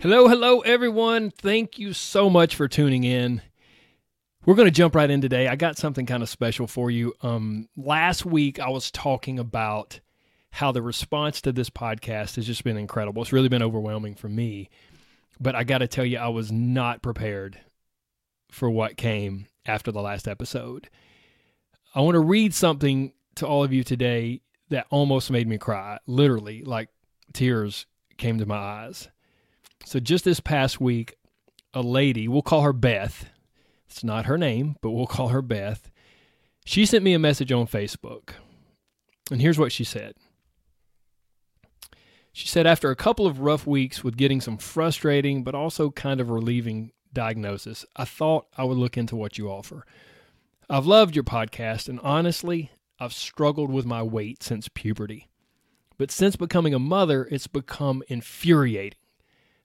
Hello, hello, everyone. Thank you so much for tuning in. We're going to jump right in today. I got something kind of special for you. Um, last week, I was talking about how the response to this podcast has just been incredible. It's really been overwhelming for me. But I got to tell you, I was not prepared for what came after the last episode. I want to read something to all of you today that almost made me cry. Literally, like tears came to my eyes. So just this past week, a lady, we'll call her Beth. It's not her name, but we'll call her Beth. She sent me a message on Facebook. And here's what she said. She said, after a couple of rough weeks with getting some frustrating but also kind of relieving diagnosis, I thought I would look into what you offer. I've loved your podcast, and honestly, I've struggled with my weight since puberty. But since becoming a mother, it's become infuriating.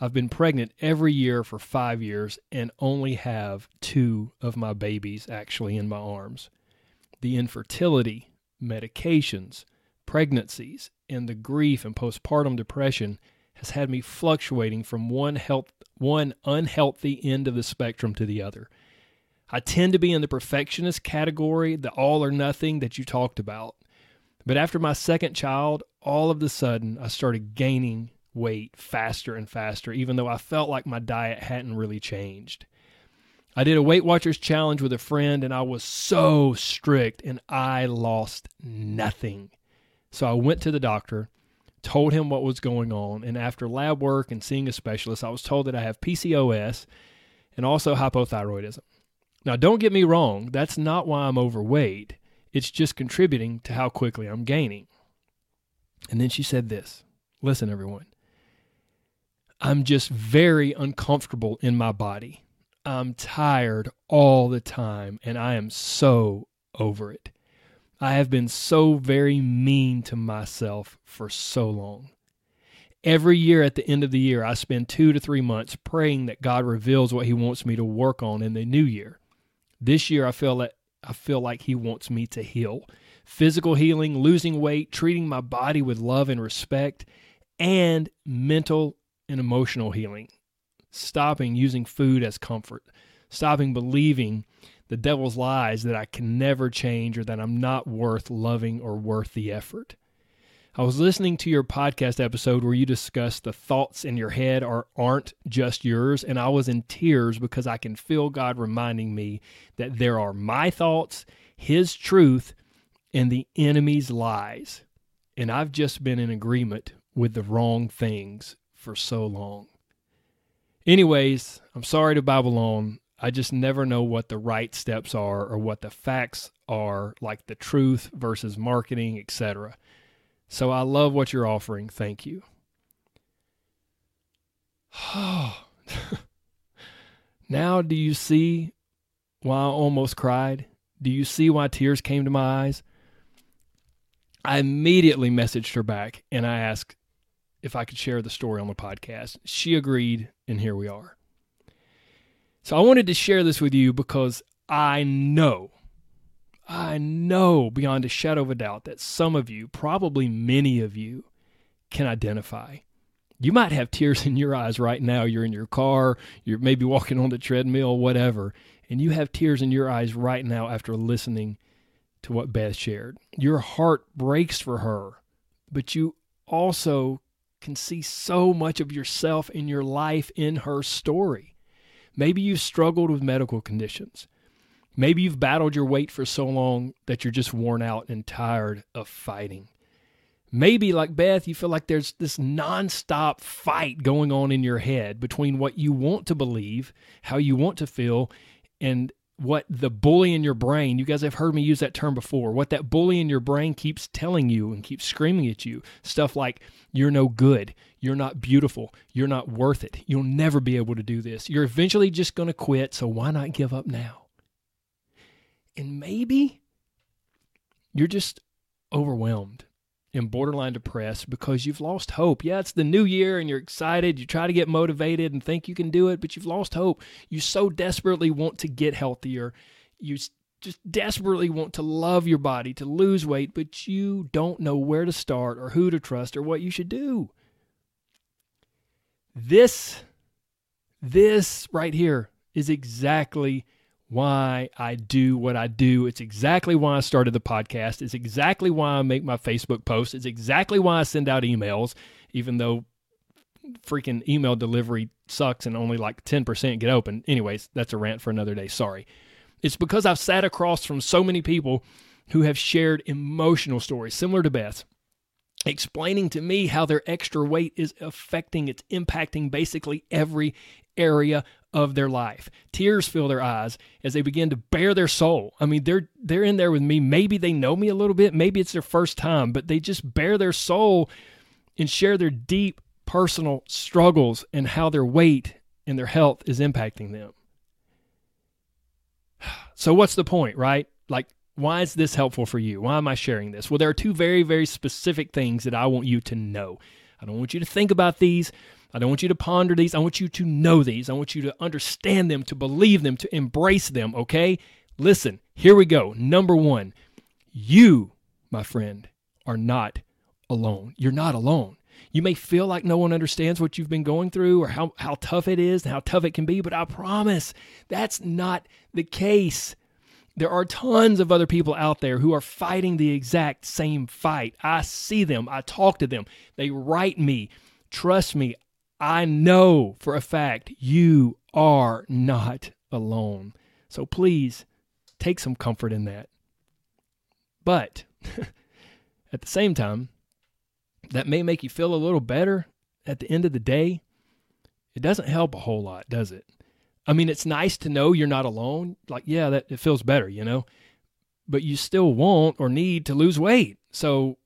I've been pregnant every year for five years and only have two of my babies actually in my arms. The infertility, medications, pregnancies, and the grief and postpartum depression has had me fluctuating from one health one unhealthy end of the spectrum to the other. I tend to be in the perfectionist category, the all or nothing that you talked about. But after my second child, all of a sudden I started gaining weight faster and faster, even though I felt like my diet hadn't really changed. I did a Weight Watchers challenge with a friend, and I was so strict, and I lost nothing. So I went to the doctor, told him what was going on, and after lab work and seeing a specialist, I was told that I have PCOS and also hypothyroidism. Now, don't get me wrong, that's not why I'm overweight. It's just contributing to how quickly I'm gaining. And then she said this Listen, everyone, I'm just very uncomfortable in my body. I'm tired all the time and I am so over it. I have been so very mean to myself for so long. Every year at the end of the year, I spend two to three months praying that God reveals what He wants me to work on in the new year. This year, I feel that I feel like He wants me to heal, physical healing, losing weight, treating my body with love and respect, and mental and emotional healing, stopping using food as comfort, stopping believing the devil's lies that I can never change or that I'm not worth loving or worth the effort. I was listening to your podcast episode where you discussed the thoughts in your head are aren't just yours and I was in tears because I can feel God reminding me that there are my thoughts, his truth, and the enemy's lies. And I've just been in agreement with the wrong things for so long. Anyways, I'm sorry to babble on. I just never know what the right steps are or what the facts are, like the truth versus marketing, etc. So I love what you're offering. Thank you. now, do you see why I almost cried? Do you see why tears came to my eyes? I immediately messaged her back and I asked, if I could share the story on the podcast. She agreed, and here we are. So I wanted to share this with you because I know, I know beyond a shadow of a doubt that some of you, probably many of you, can identify. You might have tears in your eyes right now. You're in your car, you're maybe walking on the treadmill, whatever, and you have tears in your eyes right now after listening to what Beth shared. Your heart breaks for her, but you also can see so much of yourself in your life in her story. Maybe you've struggled with medical conditions. Maybe you've battled your weight for so long that you're just worn out and tired of fighting. Maybe, like Beth, you feel like there's this nonstop fight going on in your head between what you want to believe, how you want to feel, and what the bully in your brain, you guys have heard me use that term before, what that bully in your brain keeps telling you and keeps screaming at you. Stuff like, you're no good, you're not beautiful, you're not worth it, you'll never be able to do this, you're eventually just going to quit, so why not give up now? And maybe you're just overwhelmed and borderline depressed because you've lost hope. Yeah, it's the new year and you're excited. You try to get motivated and think you can do it, but you've lost hope. You so desperately want to get healthier. You just desperately want to love your body, to lose weight, but you don't know where to start or who to trust or what you should do. This this right here is exactly why I do what I do. It's exactly why I started the podcast. It's exactly why I make my Facebook posts. It's exactly why I send out emails, even though freaking email delivery sucks and only like 10% get open. Anyways, that's a rant for another day. Sorry. It's because I've sat across from so many people who have shared emotional stories similar to Beth's, explaining to me how their extra weight is affecting, it's impacting basically every area of their life. Tears fill their eyes as they begin to bare their soul. I mean, they're they're in there with me. Maybe they know me a little bit, maybe it's their first time, but they just bare their soul and share their deep personal struggles and how their weight and their health is impacting them. So what's the point, right? Like why is this helpful for you? Why am I sharing this? Well, there are two very very specific things that I want you to know. I don't want you to think about these. I don't want you to ponder these. I want you to know these. I want you to understand them, to believe them, to embrace them, okay? Listen, here we go. Number one, you, my friend, are not alone. You're not alone. You may feel like no one understands what you've been going through or how, how tough it is and how tough it can be, but I promise that's not the case. There are tons of other people out there who are fighting the exact same fight. I see them, I talk to them, they write me. Trust me, I know for a fact you are not alone. So please take some comfort in that. But at the same time, that may make you feel a little better at the end of the day. It doesn't help a whole lot, does it? I mean, it's nice to know you're not alone. Like, yeah, that it feels better, you know. But you still want or need to lose weight. So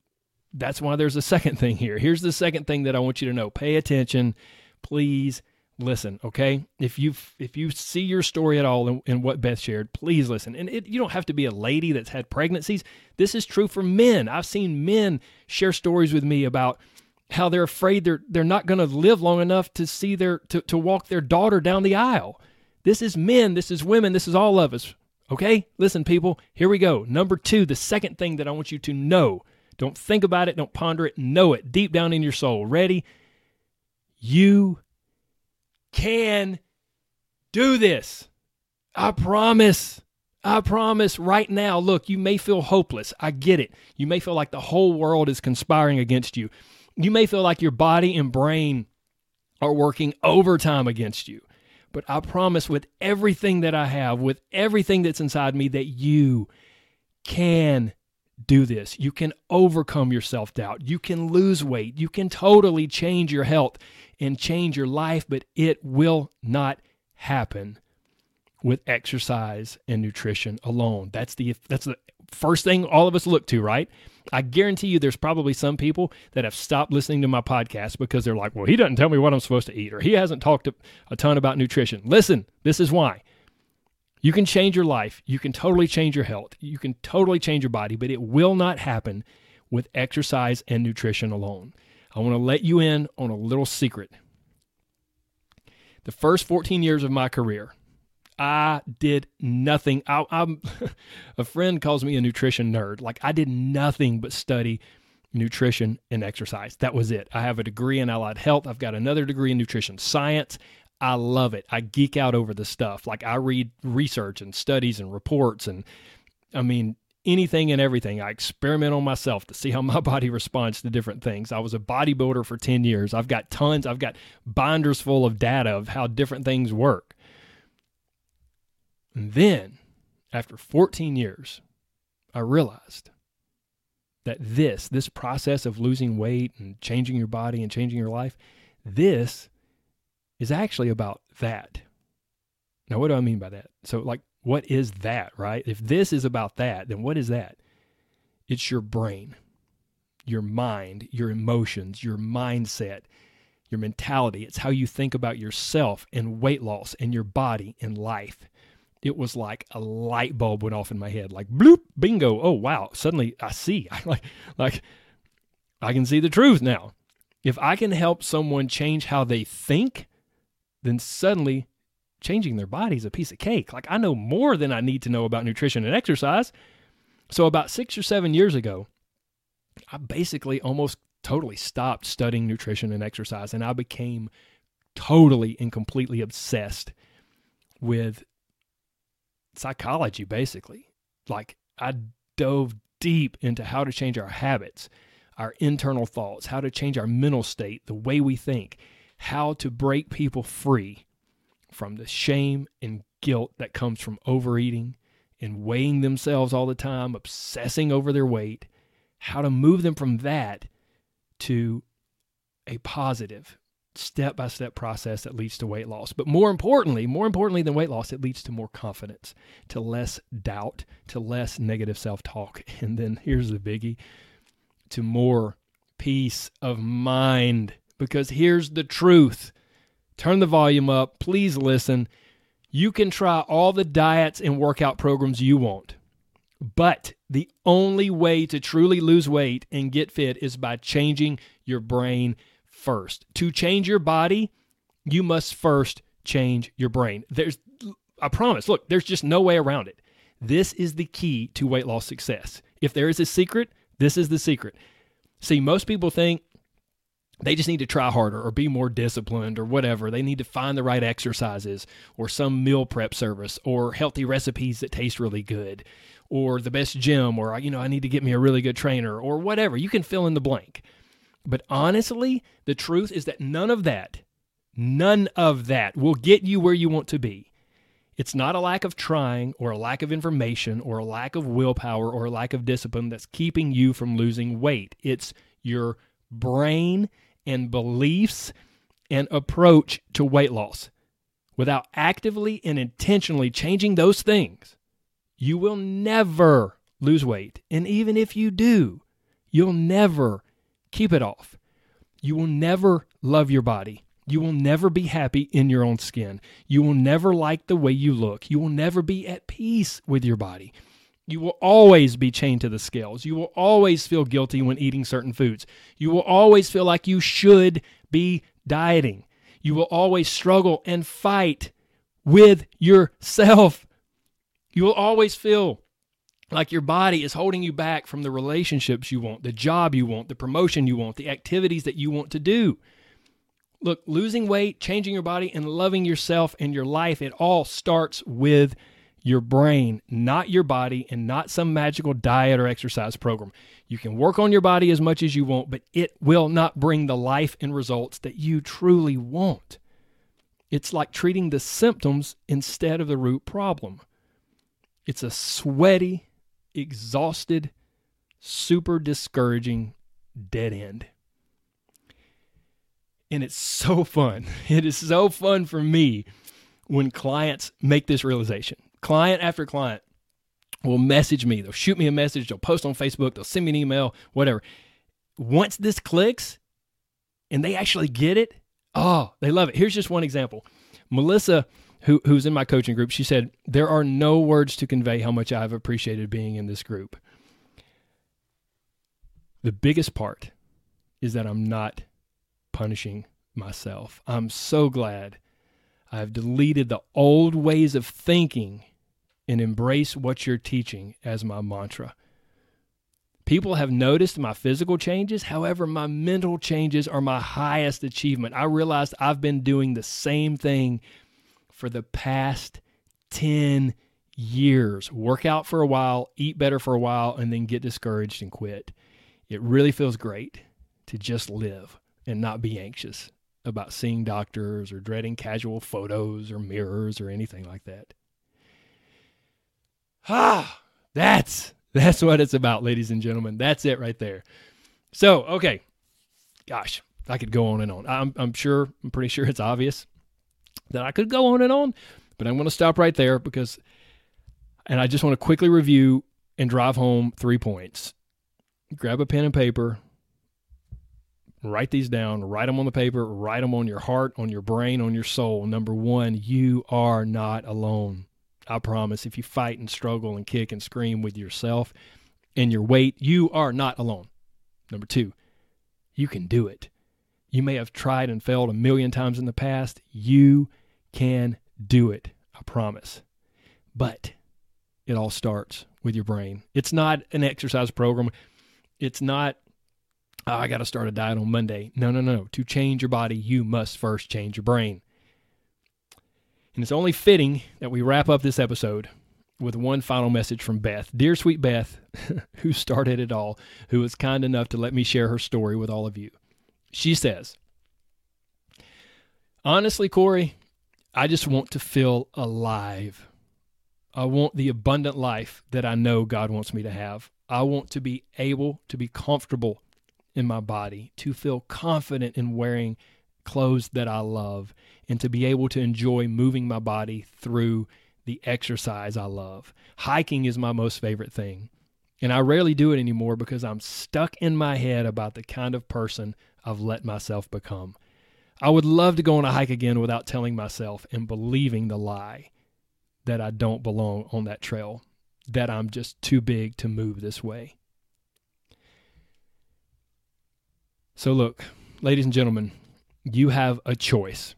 that's why there's a second thing here. Here's the second thing that I want you to know. Pay attention. Please listen, okay? If you if you see your story at all in what Beth shared, please listen. And it, you don't have to be a lady that's had pregnancies. This is true for men. I've seen men share stories with me about how they're afraid they're they're not going to live long enough to see their to, to walk their daughter down the aisle. This is men, this is women, this is all of us. Okay? Listen people, here we go. Number 2, the second thing that I want you to know don't think about it, don't ponder it, know it deep down in your soul. Ready? You can do this. I promise. I promise right now. Look, you may feel hopeless. I get it. You may feel like the whole world is conspiring against you. You may feel like your body and brain are working overtime against you. But I promise with everything that I have, with everything that's inside me, that you can do this. You can overcome your self doubt. You can lose weight. You can totally change your health and change your life, but it will not happen with exercise and nutrition alone. That's the that's the first thing all of us look to, right? I guarantee you there's probably some people that have stopped listening to my podcast because they're like, "Well, he doesn't tell me what I'm supposed to eat or he hasn't talked a ton about nutrition." Listen, this is why. You can change your life. You can totally change your health. You can totally change your body, but it will not happen with exercise and nutrition alone. I want to let you in on a little secret. The first 14 years of my career, I did nothing. I, am a friend calls me a nutrition nerd. Like I did nothing but study nutrition and exercise. That was it. I have a degree in allied health. I've got another degree in nutrition science. I love it. I geek out over the stuff. Like I read research and studies and reports and I mean anything and everything. I experiment on myself to see how my body responds to different things. I was a bodybuilder for 10 years. I've got tons, I've got binders full of data of how different things work. And then, after 14 years, I realized that this, this process of losing weight and changing your body and changing your life, this is actually about that. Now, what do I mean by that? So, like, what is that, right? If this is about that, then what is that? It's your brain, your mind, your emotions, your mindset, your mentality. It's how you think about yourself and weight loss and your body and life. It was like a light bulb went off in my head, like bloop, bingo. Oh wow! Suddenly I see. I like, like, I can see the truth now. If I can help someone change how they think, then suddenly changing their body is a piece of cake. Like I know more than I need to know about nutrition and exercise. So about six or seven years ago, I basically almost totally stopped studying nutrition and exercise, and I became totally and completely obsessed with psychology, basically. Like I dove deep into how to change our habits, our internal thoughts, how to change our mental state, the way we think, how to break people free from the shame and guilt that comes from overeating and weighing themselves all the time, obsessing over their weight, how to move them from that to a positive step by step process that leads to weight loss. But more importantly, more importantly than weight loss, it leads to more confidence, to less doubt, to less negative self talk. And then here's the biggie to more peace of mind. Because here's the truth turn the volume up, please listen. You can try all the diets and workout programs you want. But the only way to truly lose weight and get fit is by changing your brain first. To change your body, you must first change your brain. There's I promise, look, there's just no way around it. This is the key to weight loss success. If there is a secret, this is the secret. See, most people think they just need to try harder or be more disciplined or whatever. They need to find the right exercises or some meal prep service or healthy recipes that taste really good or the best gym or you know I need to get me a really good trainer or whatever. You can fill in the blank. But honestly, the truth is that none of that, none of that will get you where you want to be. It's not a lack of trying or a lack of information or a lack of willpower or a lack of discipline that's keeping you from losing weight. It's your brain and beliefs and approach to weight loss. Without actively and intentionally changing those things, you will never lose weight. And even if you do, you'll never keep it off. You will never love your body. You will never be happy in your own skin. You will never like the way you look. You will never be at peace with your body. You will always be chained to the scales. You will always feel guilty when eating certain foods. You will always feel like you should be dieting. You will always struggle and fight with yourself. You will always feel like your body is holding you back from the relationships you want, the job you want, the promotion you want, the activities that you want to do. Look, losing weight, changing your body, and loving yourself and your life, it all starts with your brain, not your body, and not some magical diet or exercise program. You can work on your body as much as you want, but it will not bring the life and results that you truly want. It's like treating the symptoms instead of the root problem. It's a sweaty, exhausted, super discouraging dead end. And it's so fun. It is so fun for me when clients make this realization client after client will message me. They'll shoot me a message. They'll post on Facebook. They'll send me an email, whatever. Once this clicks and they actually get it, oh, they love it. Here's just one example. Melissa, who, who's in my coaching group, she said, There are no words to convey how much I've appreciated being in this group. The biggest part is that I'm not punishing myself. I'm so glad I've deleted the old ways of thinking and embrace what you're teaching as my mantra. People have noticed my physical changes. However, my mental changes are my highest achievement. I realized I've been doing the same thing for the past 10 years work out for a while, eat better for a while, and then get discouraged and quit. It really feels great to just live and not be anxious about seeing doctors or dreading casual photos or mirrors or anything like that. Ah, that's that's what it's about, ladies and gentlemen. That's it right there. So, okay. Gosh, I could go on and on. I'm I'm sure, I'm pretty sure it's obvious that I could go on and on, But I'm going to stop right there because, and I just want to quickly review and drive home three points. Grab a pen and paper, write these down, write them on the paper, write them on your heart, on your brain, on your soul. Number one, you are not alone. I promise. If you fight and struggle and kick and scream with yourself and your weight, you are not alone. Number two, you can do it. You may have tried and failed a million times in the past. You can do it. I promise. But it all starts with your brain. It's not an exercise program. It's not, oh, I got to start a diet on Monday. No, no, no. To change your body, you must first change your brain. And it's only fitting that we wrap up this episode with one final message from Beth. Dear sweet Beth, who started it all, who was kind enough to let me share her story with all of you. She says, Honestly, Corey, I just want to feel alive. I want the abundant life that I know God wants me to have. I want to be able to be comfortable in my body, to feel confident in wearing clothes that I love, and to be able to enjoy moving my body through the exercise I love. Hiking is my most favorite thing. And I rarely do it anymore because I'm stuck in my head about the kind of person I've let myself become. I would love to go on a hike again without telling myself and believing the lie that I don't belong on that trail, that I'm just too big to move this way. So, look, ladies and gentlemen, you have a choice.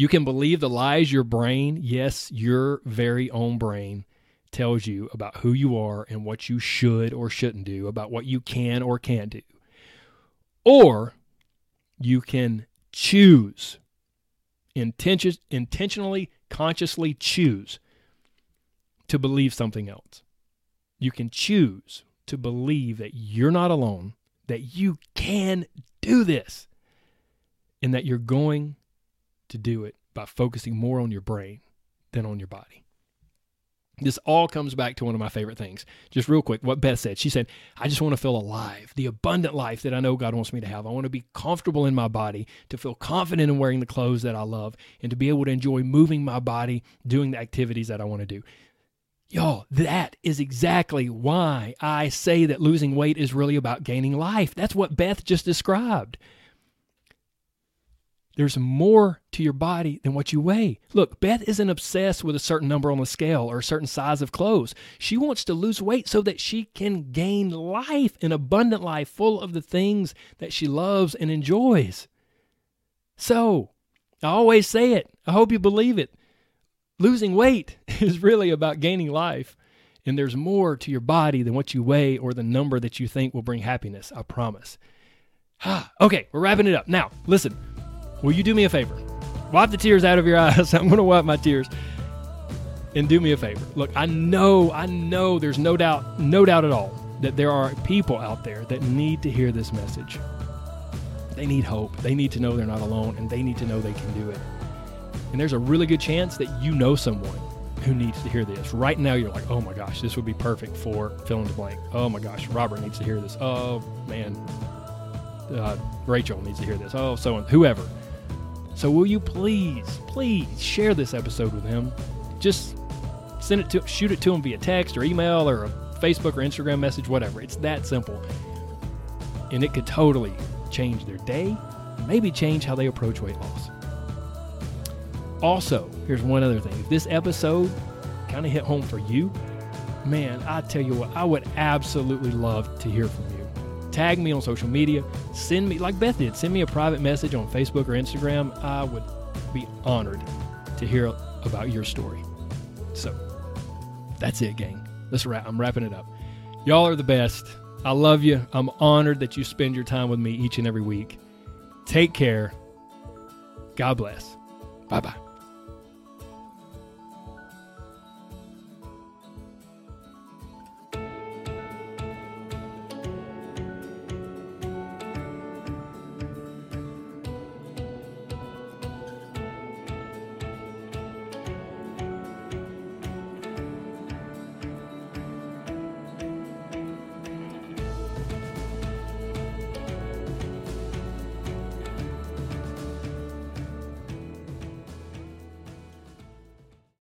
You can believe the lies your brain, yes, your very own brain, tells you about who you are and what you should or shouldn't do, about what you can or can't do. Or you can choose, intention, intentionally, consciously choose to believe something else. You can choose to believe that you're not alone, that you can do this, and that you're going to do it by focusing more on your brain than on your body. This all comes back to one of my favorite things. Just real quick, what Beth said. She said, I just want to feel alive, the abundant life that I know God wants me to have. I want to be comfortable in my body, to feel confident in wearing the clothes that I love, and to be able to enjoy moving my body, doing the activities that I want to do. Y'all, that is exactly why I say that losing weight is really about gaining life. That's what Beth just described. There's more to your body than what you weigh. Look, Beth isn't obsessed with a certain number on the scale or a certain size of clothes. She wants to lose weight so that she can gain life, an abundant life full of the things that she loves and enjoys. So, I always say it. I hope you believe it. Losing weight is really about gaining life. And there's more to your body than what you weigh or the number that you think will bring happiness. I promise. okay, we're wrapping it up. Now, listen. Will you do me a favor? Wipe the tears out of your eyes. I'm going to wipe my tears. And do me a favor. Look, I know, I know there's no doubt, no doubt at all that there are people out there that need to hear this message. They need hope. They need to know they're not alone and they need to know they can do it. And there's a really good chance that you know someone who needs to hear this. Right now, you're like, oh my gosh, this would be perfect for fill in the blank. Oh my gosh, Robert needs to hear this. Oh man, uh, Rachel needs to hear this. Oh, so whoever. So will you please, please share this episode with him? Just send it to shoot it to him via text or email or a Facebook or Instagram message, whatever. It's that simple. And it could totally change their day, maybe change how they approach weight loss. Also, here's one other thing. If this episode kind of hit home for you, man, I tell you what, I would absolutely love to hear from you tag me on social media, send me, like Beth did, send me a private message on Facebook or Instagram. I would be honored to hear about your story. So that's it, gang. Let's wrap. I'm wrapping it up. Y'all are the best. I love you. I'm honored that you spend your time with me each and every week. Take care. God bless. Bye bye.